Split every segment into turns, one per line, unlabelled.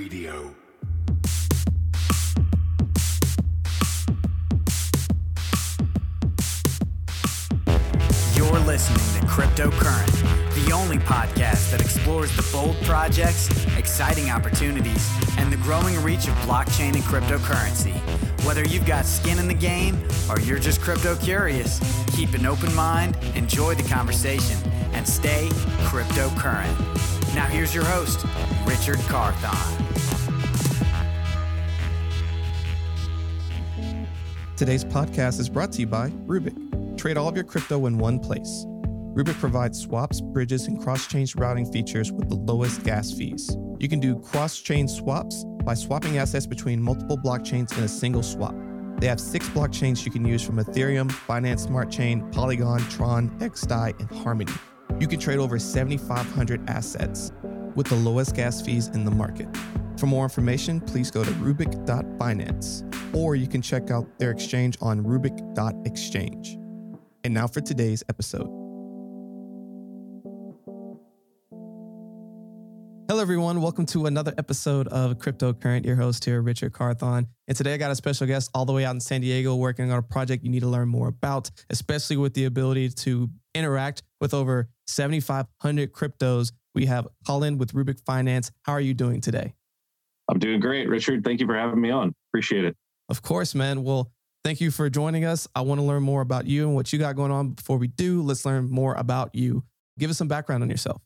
Radio.
You're listening to Cryptocurrent, the only podcast that explores the bold projects, exciting opportunities, and the growing reach of blockchain and cryptocurrency. Whether you've got skin in the game or you're just crypto curious, keep an open mind, enjoy the conversation, and stay cryptocurrent. Now, here's your host, Richard Carthon.
Today's podcast is brought to you by Rubic. Trade all of your crypto in one place. Rubic provides swaps, bridges, and cross chain routing features with the lowest gas fees. You can do cross chain swaps by swapping assets between multiple blockchains in a single swap. They have six blockchains you can use from Ethereum, Binance Smart Chain, Polygon, Tron, XDAI, and Harmony. You can trade over 7,500 assets with the lowest gas fees in the market. For more information, please go to Rubic.finance or you can check out their exchange on Rubic.exchange. And now for today's episode. Hello, everyone. Welcome to another episode of Cryptocurrent. Your host here, Richard Carthon. And today I got a special guest all the way out in San Diego working on a project you need to learn more about, especially with the ability to interact with over 7,500 cryptos. We have Colin with Rubic Finance. How are you doing today?
I'm doing great, Richard. Thank you for having me on. Appreciate it.
Of course, man. Well, thank you for joining us. I want to learn more about you and what you got going on. Before we do, let's learn more about you. Give us some background on yourself.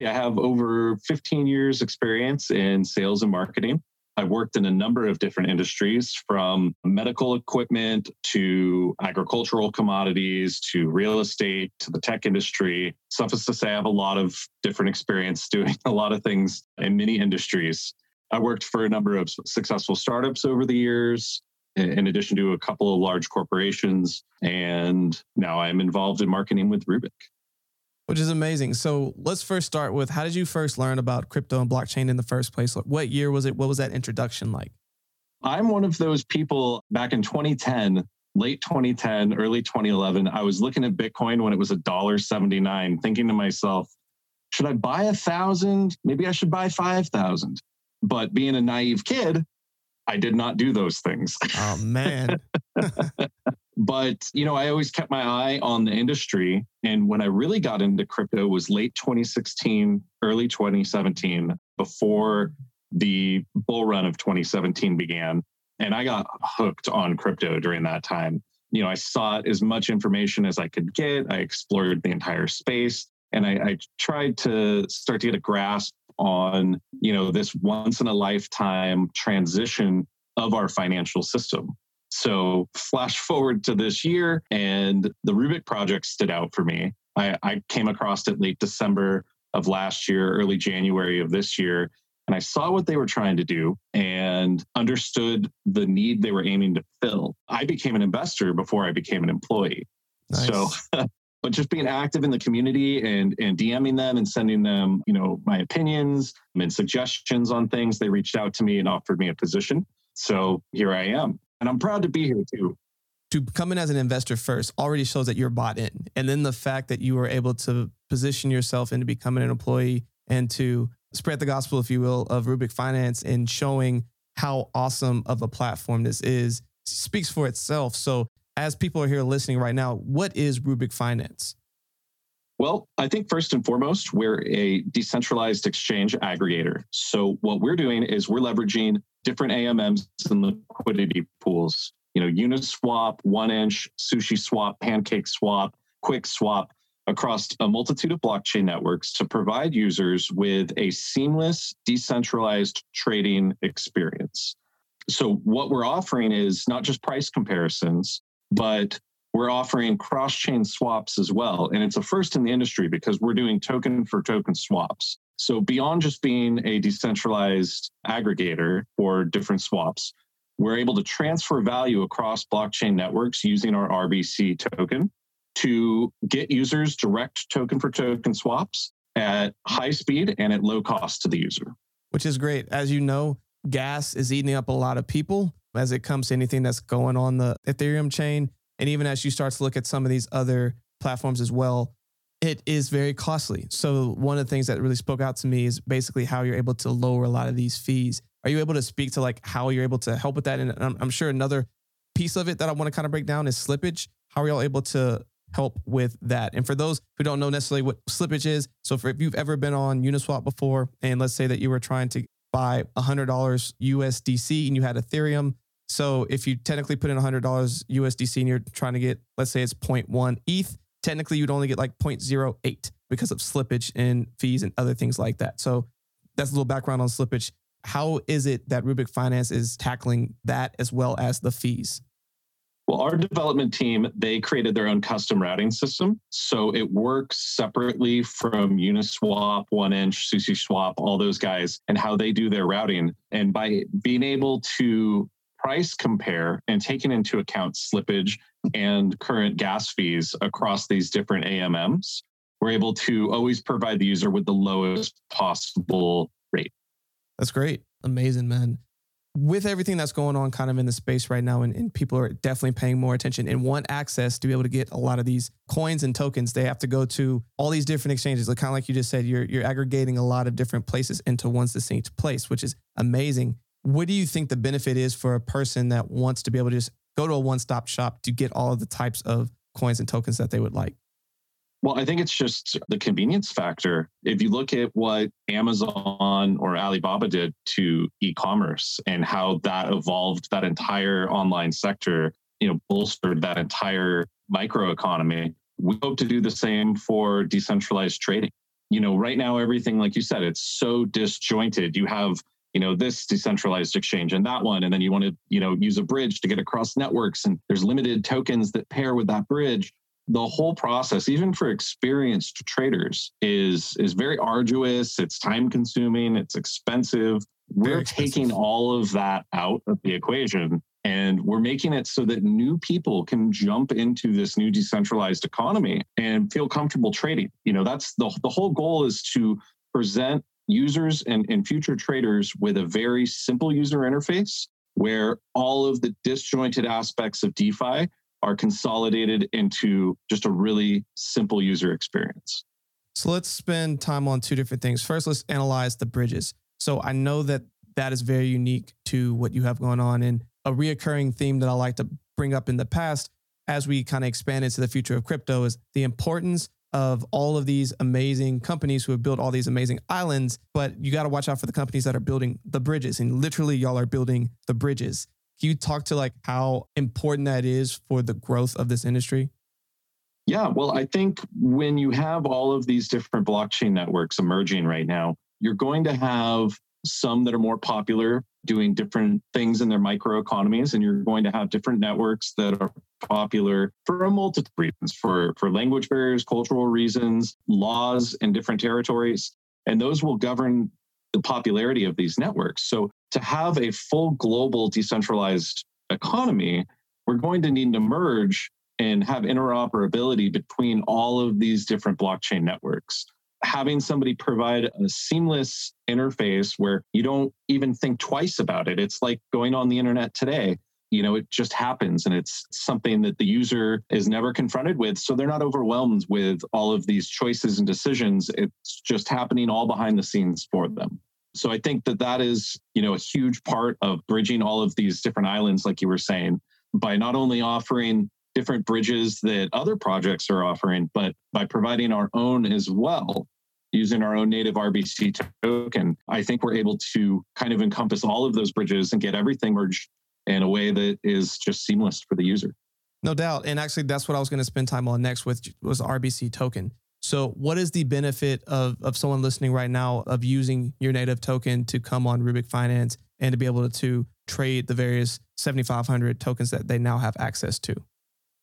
I have over 15 years experience in sales and marketing. I've worked in a number of different industries from medical equipment to agricultural commodities to real estate to the tech industry. Suffice to say, I have a lot of different experience doing a lot of things in many industries. I worked for a number of successful startups over the years, in addition to a couple of large corporations. And now I'm involved in marketing with Rubic
which is amazing. So let's first start with how did you first learn about crypto and blockchain in the first place? What year was it? What was that introduction like?
I'm one of those people back in 2010, late 2010, early 2011. I was looking at Bitcoin when it was $1.79, thinking to myself, should I buy a thousand? Maybe I should buy 5,000. But being a naive kid, I did not do those things.
Oh, man.
but you know i always kept my eye on the industry. And when i really got into crypto was late 2016 early 2017 before the bull run of 2017 began. And i got hooked on crypto during that time. You know i sought as much information as i could get. I explored the entire space. And I, I tried to start to get a grasp on you know this once in a lifetime transition of our financial system so, flash forward to this year, and the Rubic project stood out for me. I, I came across it late December of last year, early January of this year, and I saw what they were trying to do and understood the need they were aiming to fill. I became an investor before I became an employee. Nice. So, but just being active in the community and and DMing them and sending them, you know, my opinions and suggestions on things, they reached out to me and offered me a position. So here I am. And I'm proud to be here too.
To come in as an investor first already shows that you're bought in. And then the fact that you were able to position yourself into becoming an employee and to spread the gospel, if you will, of Rubic Finance and showing how awesome of a platform this is speaks for itself. So, as people are here listening right now, what is Rubic Finance?
Well, I think first and foremost, we're a decentralized exchange aggregator. So, what we're doing is we're leveraging different AMMs and liquidity pools. You know, Uniswap, One Inch, Sushi Swap, Pancake Swap, Quick Swap across a multitude of blockchain networks to provide users with a seamless, decentralized trading experience. So, what we're offering is not just price comparisons, but we're offering cross chain swaps as well. And it's a first in the industry because we're doing token for token swaps. So, beyond just being a decentralized aggregator for different swaps, we're able to transfer value across blockchain networks using our RBC token to get users direct token for token swaps at high speed and at low cost to the user.
Which is great. As you know, gas is eating up a lot of people as it comes to anything that's going on the Ethereum chain. And even as you start to look at some of these other platforms as well, it is very costly. So one of the things that really spoke out to me is basically how you're able to lower a lot of these fees. Are you able to speak to like how you're able to help with that? And I'm, I'm sure another piece of it that I want to kind of break down is slippage. How are y'all able to help with that? And for those who don't know necessarily what slippage is, so for if you've ever been on Uniswap before, and let's say that you were trying to buy $100 USDC and you had Ethereum. So if you technically put in $100 USDC and you're trying to get, let's say it's 0.1 ETH, technically you'd only get like 0.08 because of slippage and fees and other things like that. So that's a little background on slippage. How is it that Rubic Finance is tackling that as well as the fees?
Well, our development team, they created their own custom routing system. So it works separately from Uniswap, OneInch, SushiSwap, all those guys, and how they do their routing. And by being able to price compare and taking into account slippage and current gas fees across these different AMMs, we're able to always provide the user with the lowest possible rate.
That's great. Amazing, man. With everything that's going on kind of in the space right now, and, and, people are definitely paying more attention and want access to be able to get a lot of these coins and tokens, they have to go to all these different exchanges. Like kind of like you just said, you're you're aggregating a lot of different places into one succinct place, which is amazing. What do you think the benefit is for a person that wants to be able to just go to a one-stop shop to get all of the types of coins and tokens that they would like?
Well, I think it's just the convenience factor. If you look at what Amazon or Alibaba did to e-commerce and how that evolved that entire online sector, you know, bolstered that entire microeconomy, we hope to do the same for decentralized trading. You know, right now everything like you said, it's so disjointed. You have you know this decentralized exchange and that one. And then you want to you know use a bridge to get across networks and there's limited tokens that pair with that bridge. The whole process even for experienced traders is is very arduous. It's time consuming. It's expensive. We're expensive. taking all of that out of the equation and we're making it so that new people can jump into this new decentralized economy and feel comfortable trading. You know that's the, the whole goal is to present users and, and future traders with a very simple user interface where all of the disjointed aspects of DeFi are consolidated into just a really simple user experience.
So let's spend time on two different things. First, let's analyze the bridges. So I know that that is very unique to what you have going on and a reoccurring theme that I like to bring up in the past as we kind of expand into the future of crypto is the importance of all of these amazing companies who have built all these amazing islands, but you got to watch out for the companies that are building the bridges. And literally, y'all are building the bridges. Can you talk to like how important that is for the growth of this industry?
Yeah, well, I think when you have all of these different blockchain networks emerging right now, you're going to have some that are more popular doing different things in their microeconomies and you're going to have different networks that are popular for a multitude of reasons for for language barriers cultural reasons laws in different territories and those will govern the popularity of these networks. So to have a full global decentralized economy we're going to need to merge and have interoperability between all of these different blockchain networks having somebody provide a seamless interface where you don't even think twice about it. It's like going on the internet today. You know, it just happens and it's something that the user is never confronted with. So they're not overwhelmed with all of these choices and decisions. It's just happening all behind the scenes for them. So I think that that is, you know, a huge part of bridging all of these different islands, like you were saying, by not only offering different bridges that other projects are offering, but by providing our own as well using our own native RBC token, I think we're able to kind of encompass all of those bridges and get everything merged in a way that is just seamless for the user.
No doubt. And actually, that's what I was going to spend time on next with was RBC token. So, what is the benefit of, of someone listening right now of using your native token to come on Rubic Finance and to be able to trade the various 7,500 tokens that they now have access to?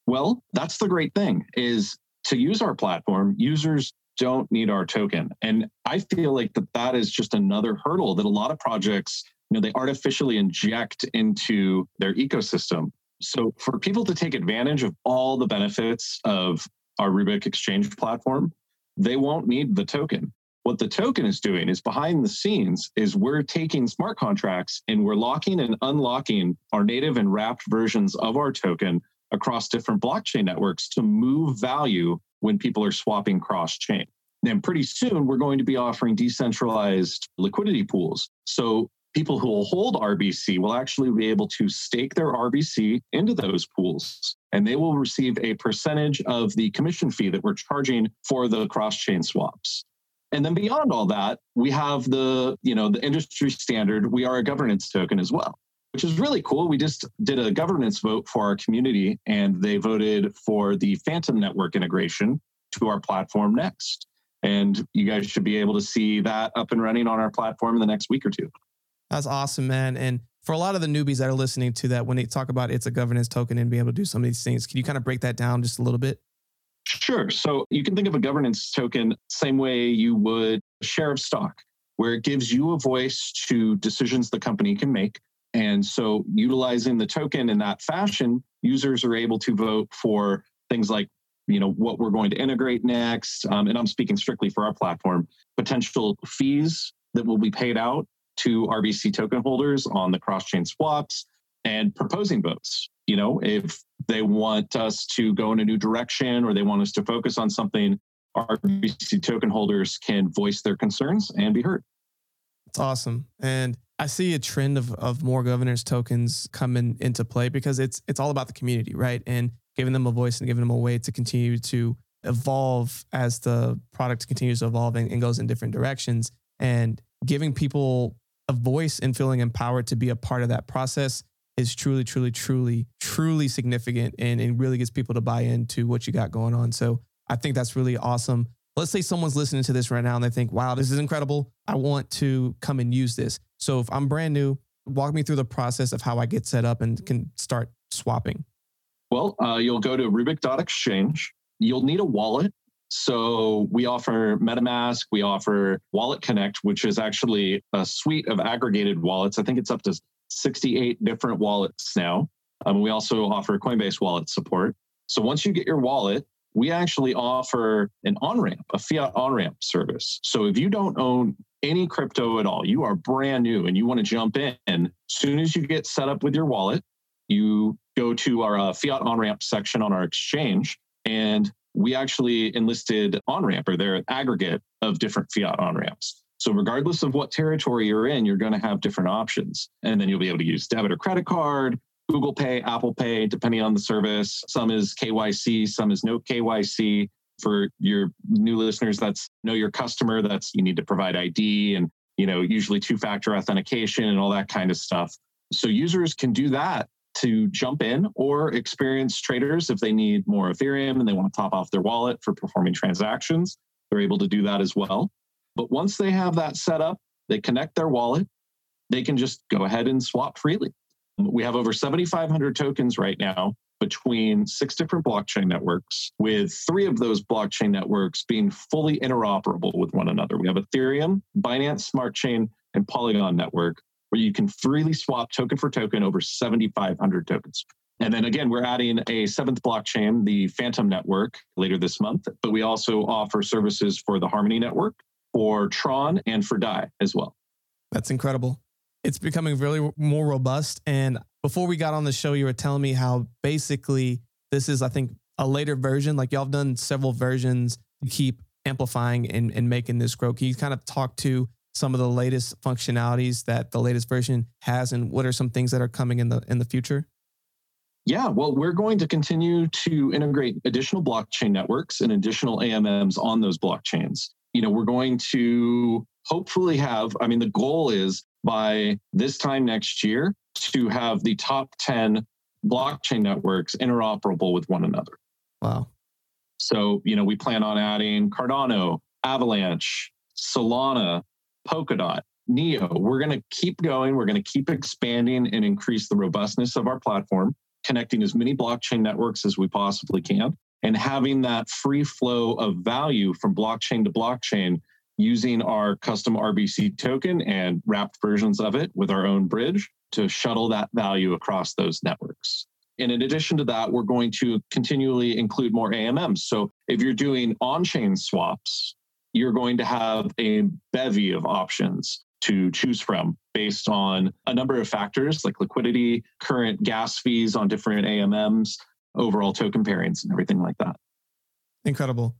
Well, that's the great thing is to use our platform, users don't need our token. And I feel like that that is just another hurdle that a lot of projects, you know, they artificially inject into their ecosystem. So for people to take advantage of all the benefits of our Rubic Exchange platform, they won't need the token. What the token is doing is behind the scenes is we're taking smart contracts and we're locking and unlocking our native and wrapped versions of our token across different blockchain networks to move value when people are swapping cross chain. Then pretty soon, we're going to be offering decentralized liquidity pools. So people who will hold RBC will actually be able to stake their RBC into those pools, and they will receive a percentage of the commission fee that we're charging for the cross chain swaps. And then beyond all that, we have the, you know, the industry standard. We are a governance token as well, which is really cool. We just did a governance vote for our community and they voted for the Fantom network integration to our platform next. And you guys should be able to see that up and running on our platform in the next week or two.
That's awesome, man. And for a lot of the newbies that are listening to that, when they talk about it's a governance token and be able to do some of these things, can you kind of break that down just a little bit?
Sure. So you can think of a governance token same way you would share of stock, where it gives you a voice to decisions the company can make. And so utilizing the token in that fashion, users are able to vote for things like you know what we're going to integrate next. Um, and i'm speaking strictly for our platform potential fees that will be paid out to rbc token holders on the cross-chain swaps and proposing votes. You know if they want us to go in a new direction or they want us to focus on something rbc token holders can voice their concerns and be heard.
It's awesome. And i see a trend of, of more governance tokens coming into play because it's it's all about the community right and giving them a voice and giving them a way to continue to evolve as the product continues to evolve and, and goes in different directions and giving people a voice and feeling empowered to be a part of that process is truly, truly, truly, truly significant and, and really gets people to buy into what you got going on. So I think that's really awesome. Let's say someone's listening to this right now and they think, wow, this is incredible. I want to come and use this. So if I'm brand new, walk me through the process of how I get set up and can start swapping.
Well, uh, you'll go to Rubic.exchange. You'll need a wallet. So we offer MetaMask, we offer Wallet Connect, which is actually a suite of aggregated wallets. I think it's up to 68 different wallets now. Um, we also offer Coinbase wallet support. So once you get your wallet, we actually offer an on ramp, a fiat on ramp service. So if you don't own any crypto at all, you are brand new and you want to jump in, as soon as you get set up with your wallet, you go to our uh, fiat on ramp section on our exchange, and we actually enlisted on ramp or their aggregate of different fiat on ramps. So, regardless of what territory you're in, you're going to have different options. And then you'll be able to use debit or credit card, Google Pay, Apple Pay, depending on the service. Some is KYC, some is no KYC. For your new listeners, that's know your customer. That's you need to provide ID and you know usually two factor authentication and all that kind of stuff. So users can do that to jump in or experienced traders if they need more Ethereum and they want to top off their wallet for performing transactions. They're able to do that as well. But once they have that set up, they connect their wallet, they can just go ahead and swap freely. We have over 7,500 tokens right now between six different blockchain networks, with three of those blockchain networks being fully interoperable with one another. We have Ethereum, Binance Smart Chain, and Polygon Network, where you can freely swap token for token over 7,500 tokens. And then again, we're adding a seventh blockchain, the Fantom Network, later this month. But we also offer services for the Harmony Network, for Tron, and for DAI as well.
That's incredible. It's becoming really more robust. And before we got on the show, you were telling me how basically this is, I think, a later version. Like y'all have done several versions to keep amplifying and, and making this grow. Can you kind of talk to some of the latest functionalities that the latest version has and what are some things that are coming in the in the future
yeah, well, we're going to continue to integrate additional blockchain networks and additional AMMs on those blockchains. You know, we're going to hopefully have, I mean, the goal is by this time next year to have the top 10 blockchain networks interoperable with one another.
Wow.
So, you know, we plan on adding Cardano, Avalanche, Solana, Polkadot, Neo. We're going to keep going. We're going to keep expanding and increase the robustness of our platform, connecting as many blockchain networks as we possibly can, and having that free flow of value from blockchain to blockchain using our custom RBC token and wrapped versions of it with our own bridge to shuttle that value across those networks. And in addition to that, we're going to continually include more AMMs. So if you're doing on chain swaps, you're going to have a bevy of options to choose from based on a number of factors like liquidity, current gas fees on different AMMs, overall token pairings, and everything like that.
Incredible.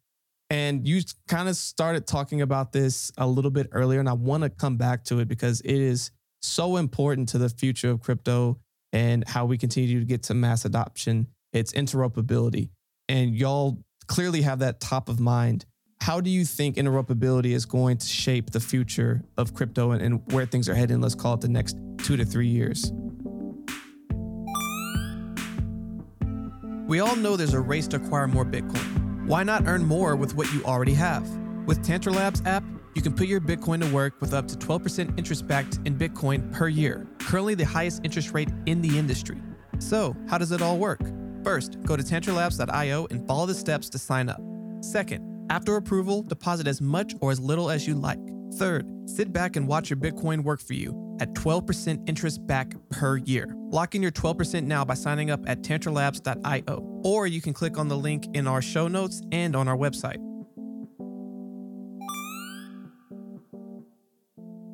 And you kind of started talking about this a little bit earlier, and I want to come back to it because it is so important to the future of crypto and how we continue to get to mass adoption. It's interoperability. And y'all clearly have that top of mind. How do you think interoperability is going to shape the future of crypto and, and where things are heading? Let's call it the next two to three years. We all know there's a race to acquire more Bitcoin. Why not earn more with what you already have? With Tantra Labs app, you can put your Bitcoin to work with up to 12% interest backed in Bitcoin per year, currently the highest interest rate in the industry. So, how does it all work? First, go to tantralabs.io and follow the steps to sign up. Second, after approval, deposit as much or as little as you like. Third, sit back and watch your Bitcoin work for you at 12% interest back per year. Lock in your 12% now by signing up at tantralabs.io, or you can click on the link in our show notes and on our website.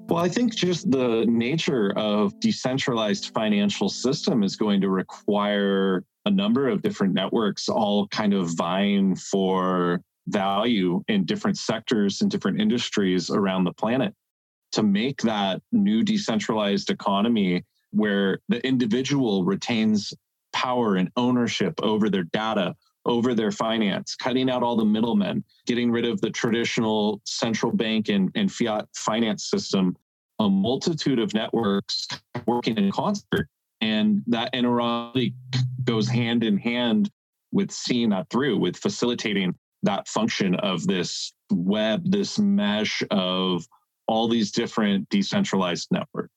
Well, I think just the nature of decentralized financial system is going to require a number of different networks all kind of vying for value in different sectors and different industries around the planet to make that new decentralized economy where the individual retains power and ownership over their data, over their finance, cutting out all the middlemen, getting rid of the traditional central bank and, and fiat finance system, a multitude of networks working in concert. And that interoperability goes hand in hand with seeing that through, with facilitating that function of this web, this mesh of all these different decentralized networks.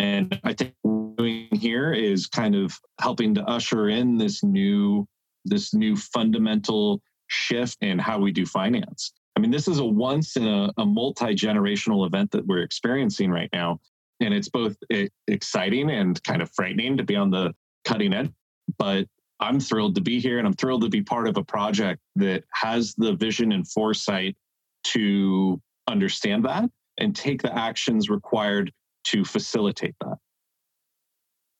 And I think what we're doing here is kind of helping to usher in this new, this new fundamental shift in how we do finance. I mean, this is a once in a, a multi-generational event that we're experiencing right now. And it's both exciting and kind of frightening to be on the cutting edge. But I'm thrilled to be here and I'm thrilled to be part of a project that has the vision and foresight to understand that and take the actions required to facilitate that.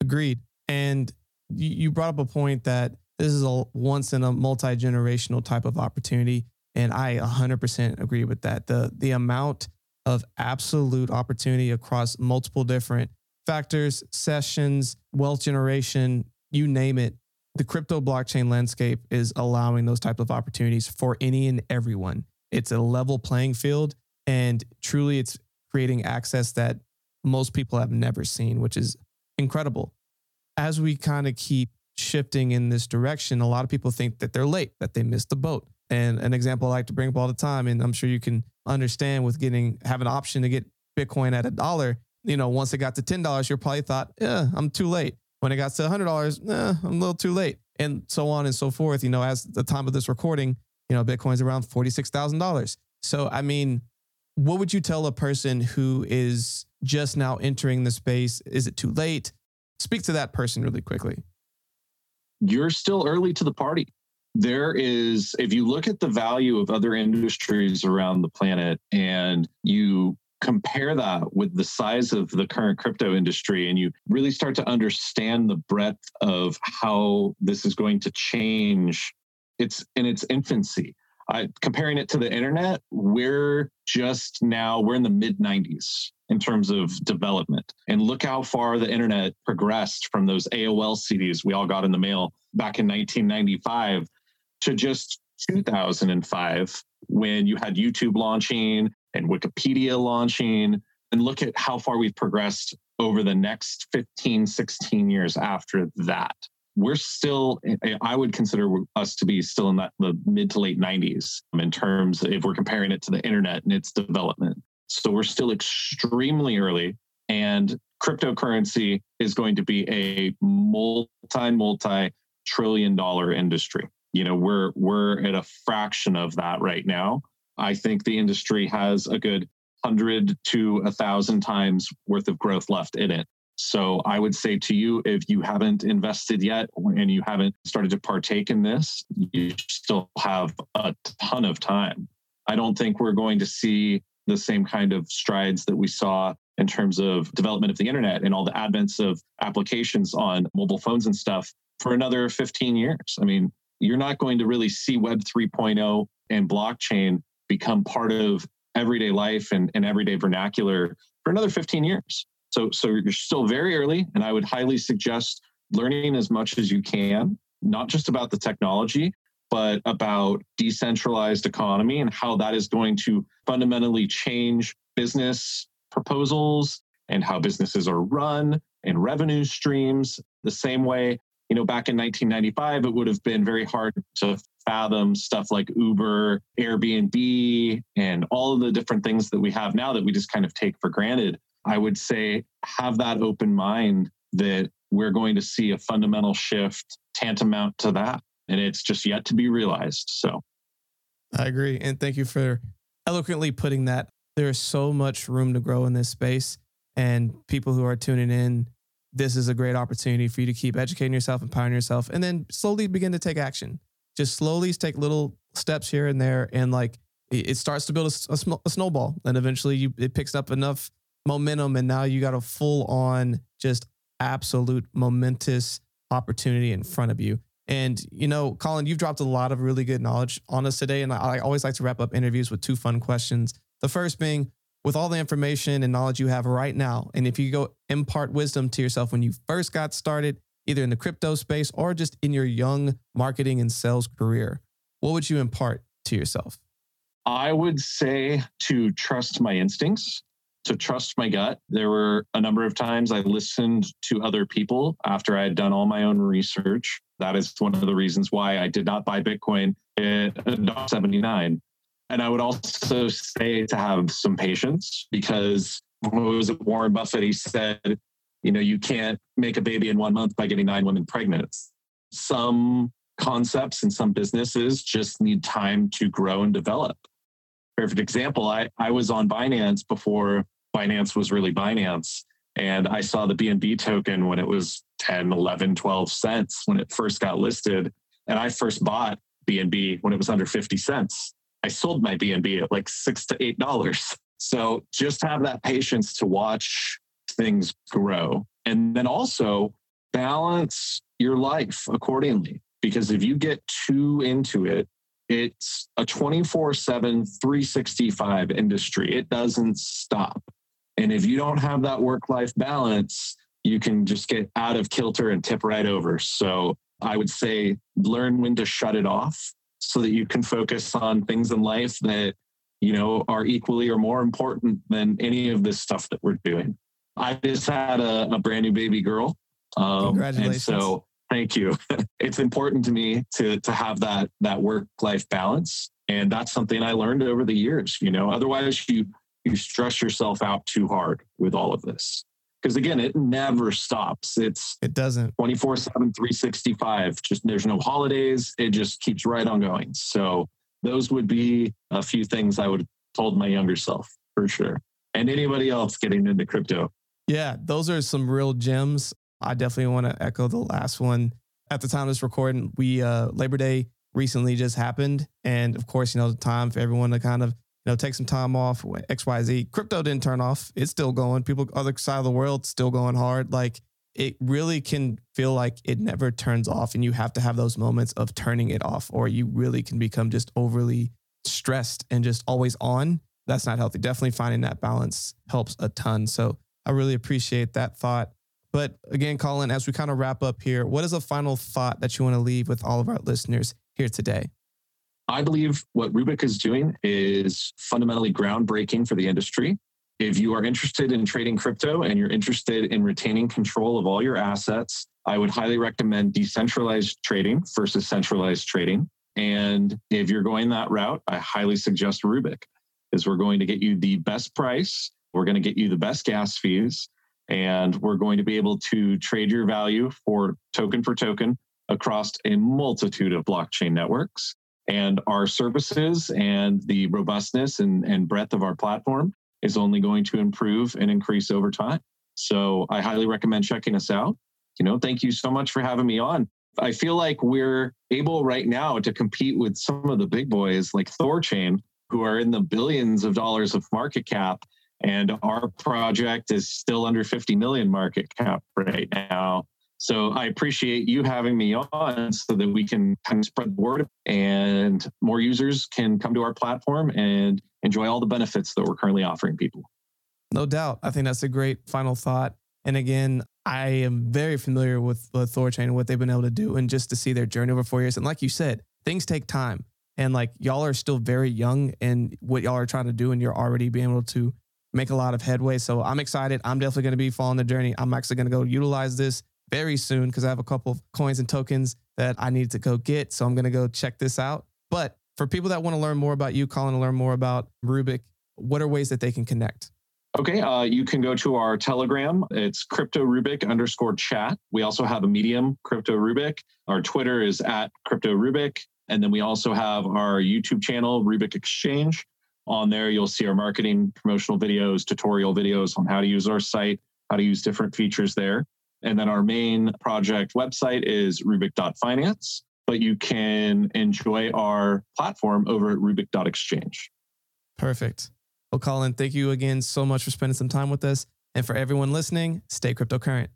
Agreed. And you brought up a point that this is a once in a multi generational type of opportunity. And I 100% agree with that. The, the amount of absolute opportunity across multiple different factors, sessions, wealth generation, you name it. The crypto blockchain landscape is allowing those type of opportunities for any and everyone. It's a level playing field and truly it's creating access that most people have never seen, which is incredible. As we kind of keep shifting in this direction, a lot of people think that they're late, that they missed the boat. And an example I like to bring up all the time, and I'm sure you can understand with getting have an option to get Bitcoin at a dollar. You know, once it got to ten dollars, you probably thought, "Yeah, I'm too late." When it got to hundred dollars, eh, I'm a little too late, and so on and so forth. You know, as the time of this recording, you know, Bitcoin's around forty six thousand dollars. So, I mean, what would you tell a person who is just now entering the space? Is it too late? Speak to that person really quickly.
You're still early to the party. There is, if you look at the value of other industries around the planet and you compare that with the size of the current crypto industry and you really start to understand the breadth of how this is going to change it's in its infancy uh, comparing it to the internet, we're just now, we're in the mid 90s in terms of development. And look how far the internet progressed from those AOL CDs we all got in the mail back in 1995 to just 2005 when you had YouTube launching and Wikipedia launching. And look at how far we've progressed over the next 15, 16 years after that we're still i would consider us to be still in that the mid to late 90s in terms if we're comparing it to the internet and its development. So we're still extremely early and cryptocurrency is going to be a multi multi trillion dollar industry. You know we're we're at a fraction of that right now. I think the industry has a good 100 to a thousand times worth of growth left in it so I would say to you, if you haven't invested yet and you haven't started to partake in this, you still have a ton of time. I don't think we're going to see the same kind of strides that we saw in terms of development of the internet and all the advents of applications on mobile phones and stuff for another 15 years. I mean, you're not going to really see Web 3.0 and blockchain become part of everyday life and, and everyday vernacular for another 15 years. So, so you're still very early, and I would highly suggest learning as much as you can, not just about the technology, but about decentralized economy and how that is going to fundamentally change business proposals and how businesses are run and revenue streams. The same way, you know, back in 1995, it would have been very hard to fathom stuff like Uber, Airbnb, and all of the different things that we have now that we just kind of take for granted. I would say have that open mind that we're going to see a fundamental shift tantamount to that. And it's just yet to be realized. So
I agree. And thank you for eloquently putting that. There is so much room to grow in this space. And people who are tuning in, this is a great opportunity for you to keep educating yourself, empowering yourself, and then slowly begin to take action just slowly take little steps here and there and like it starts to build a, a, sm- a snowball and eventually you, it picks up enough momentum and now you got a full on just absolute momentous opportunity in front of you. And you know colin you've dropped a lot of really good knowledge on us today and I, I always like to wrap up interviews with two fun questions. The first being with all the information and knowledge you have right now and if you go impart wisdom to yourself when you first got started either in the crypto space or just in your young marketing and sales career, what would you impart to yourself?
I would say to trust my instincts, to trust my gut. There were a number of times I listened to other people after I had done all my own research. That is one of the reasons why I did not buy Bitcoin at 79. And I would also say to have some patience because what was it Warren Buffett? He said, you know, you can't make a baby in one month by getting nine women pregnant. Some concepts and some businesses just need time to grow and develop. Perfect example, I, I was on Binance before Binance was really Binance. And I saw the BNB token when it was 10, 11, 12 cents when it first got listed. And I first bought BNB when it was under 50 cents. I sold my BNB at like six to eight dollars. So just have that patience to watch things grow. And then also balance your life accordingly. Because if you get too into it, it's a 24 7, 365 industry. It doesn't stop. And if you don't have that work life balance, you can just get out of kilter and tip right over. So I would say learn when to shut it off so that you can focus on things in life that, you know, are equally or more important than any of this stuff that we're doing. I just had a, a brand new baby girl.
Um, Congratulations.
And so thank you. it's important to me to to have that that work life balance, and that's something I learned over the years. You know, otherwise you you stress yourself out too hard with all of this. Because again it never stops. It's
it doesn't.
24 7 365 just there's no holidays. It just keeps right on going. So those would be a few things i would have told my younger self for sure. And anybody else getting into crypto?
Yeah, those are some real gems. I definitely want to echo the last one. At the time of this recording, we uh Labor Day recently just happened. And of course, you know, the time for everyone to kind of, know, take some time off. XYZ. Crypto didn't turn off. It's still going. People other side of the world still going hard. Like it really can feel like it never turns off. And you have to have those moments of turning it off, or you really can become just overly stressed and just always on. That's not healthy. Definitely finding that balance helps a ton. So I really appreciate that thought. But again, Colin, as we kind of wrap up here, what is a final thought that you want to leave with all of our listeners here today?
I believe what Rubic is doing is fundamentally groundbreaking for the industry. If you are interested in trading crypto and you're interested in retaining control of all your assets, I would highly recommend decentralized trading versus centralized trading. And if you're going that route, I highly suggest Rubic, is we're going to get you the best price we're going to get you the best gas fees, and we're going to be able to trade your value for token for token across a multitude of blockchain networks. And our services and the robustness and, and breadth of our platform is only going to improve and increase over time. So I highly recommend checking us out. You know, thank you so much for having me on. I feel like we're able right now to compete with some of the big boys like Thorchain, who are in the billions of dollars of market cap and our project is still under 50 million market cap right now. So I appreciate you having me on so that we can kind of spread the word and more users can come to our platform and enjoy all the benefits that we're currently offering people.
No doubt. I think that's a great final thought. And again, I am very familiar with, Thorchain and what they've been able to do and just to see their journey over four years. And like you said, things take time. And like y'all are still very young and what y'all are trying to do, and you're already being able to make a lot of headway. So I'm excited. I'm definitely going to be following the journey. I'm actually going to go utilize this very soon because I have a couple of coins and tokens that I need to go get. So I'm going to go check this out. But for people that want to learn more about you, Colin, to learn more about Rubic, what are ways that they can connect?
Okay, uh, you can go to our Telegram. It's Crypto Rubic underscore chat. We also have a Medium, Crypto Rubic. Our Twitter is at Crypto Rubic, And then we also have our YouTube channel, Rubic Exchange. On there, you'll see our marketing, promotional videos, tutorial videos on how to use our site, how to use different features there. And then our main project website is rubic.finance, but you can enjoy our platform over at rubic.exchange.
Perfect. Well, Colin, thank you again so much for spending some time with us. And for everyone listening, stay cryptocurrent.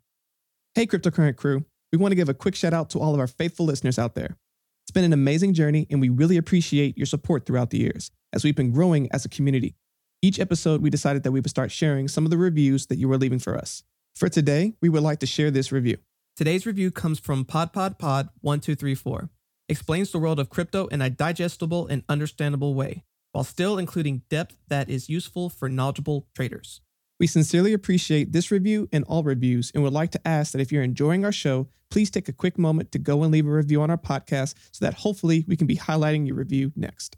Hey, cryptocurrent crew. We want to give a quick shout out to all of our faithful listeners out there. It's been an amazing journey, and we really appreciate your support throughout the years as we've been growing as a community. Each episode, we decided that we would start sharing some of the reviews that you were leaving for us. For today, we would like to share this review. Today's review comes from PodPodPod1234. Explains the world of crypto in a digestible and understandable way while still including depth that is useful for knowledgeable traders. We sincerely appreciate this review and all reviews and would like to ask that if you're enjoying our show, please take a quick moment to go and leave a review on our podcast so that hopefully we can be highlighting your review next.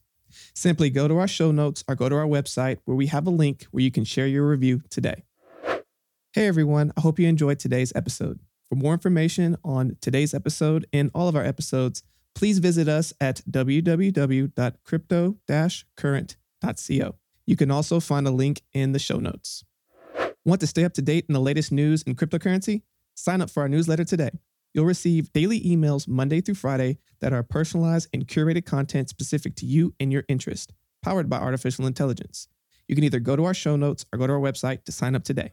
Simply go to our show notes or go to our website where we have a link where you can share your review today. Hey everyone, I hope you enjoyed today's episode. For more information on today's episode and all of our episodes, please visit us at www.crypto-current.co. You can also find a link in the show notes. Want to stay up to date in the latest news in cryptocurrency? Sign up for our newsletter today. You'll receive daily emails Monday through Friday that are personalized and curated content specific to you and your interest, powered by artificial intelligence. You can either go to our show notes or go to our website to sign up today.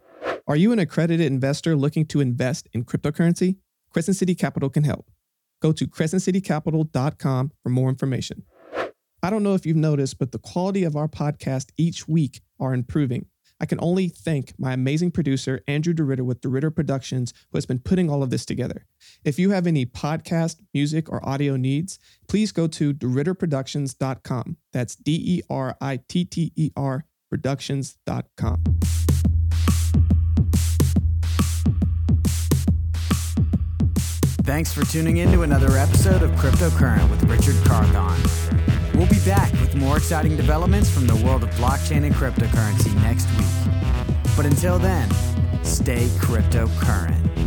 Are you an accredited investor looking to invest in cryptocurrency? Crescent City Capital can help. Go to crescentcitycapital.com for more information. I don't know if you've noticed, but the quality of our podcast each week are improving. I can only thank my amazing producer, Andrew DeRitter with DeRitter Productions, who has been putting all of this together. If you have any podcast, music, or audio needs, please go to DeRitterProductions.com. That's D E R I T T E R Productions.com.
Thanks for tuning in to another episode of Cryptocurrent with Richard Carthon. We'll be back with more exciting developments from the world of blockchain and cryptocurrency next week. But until then, stay cryptocurrent.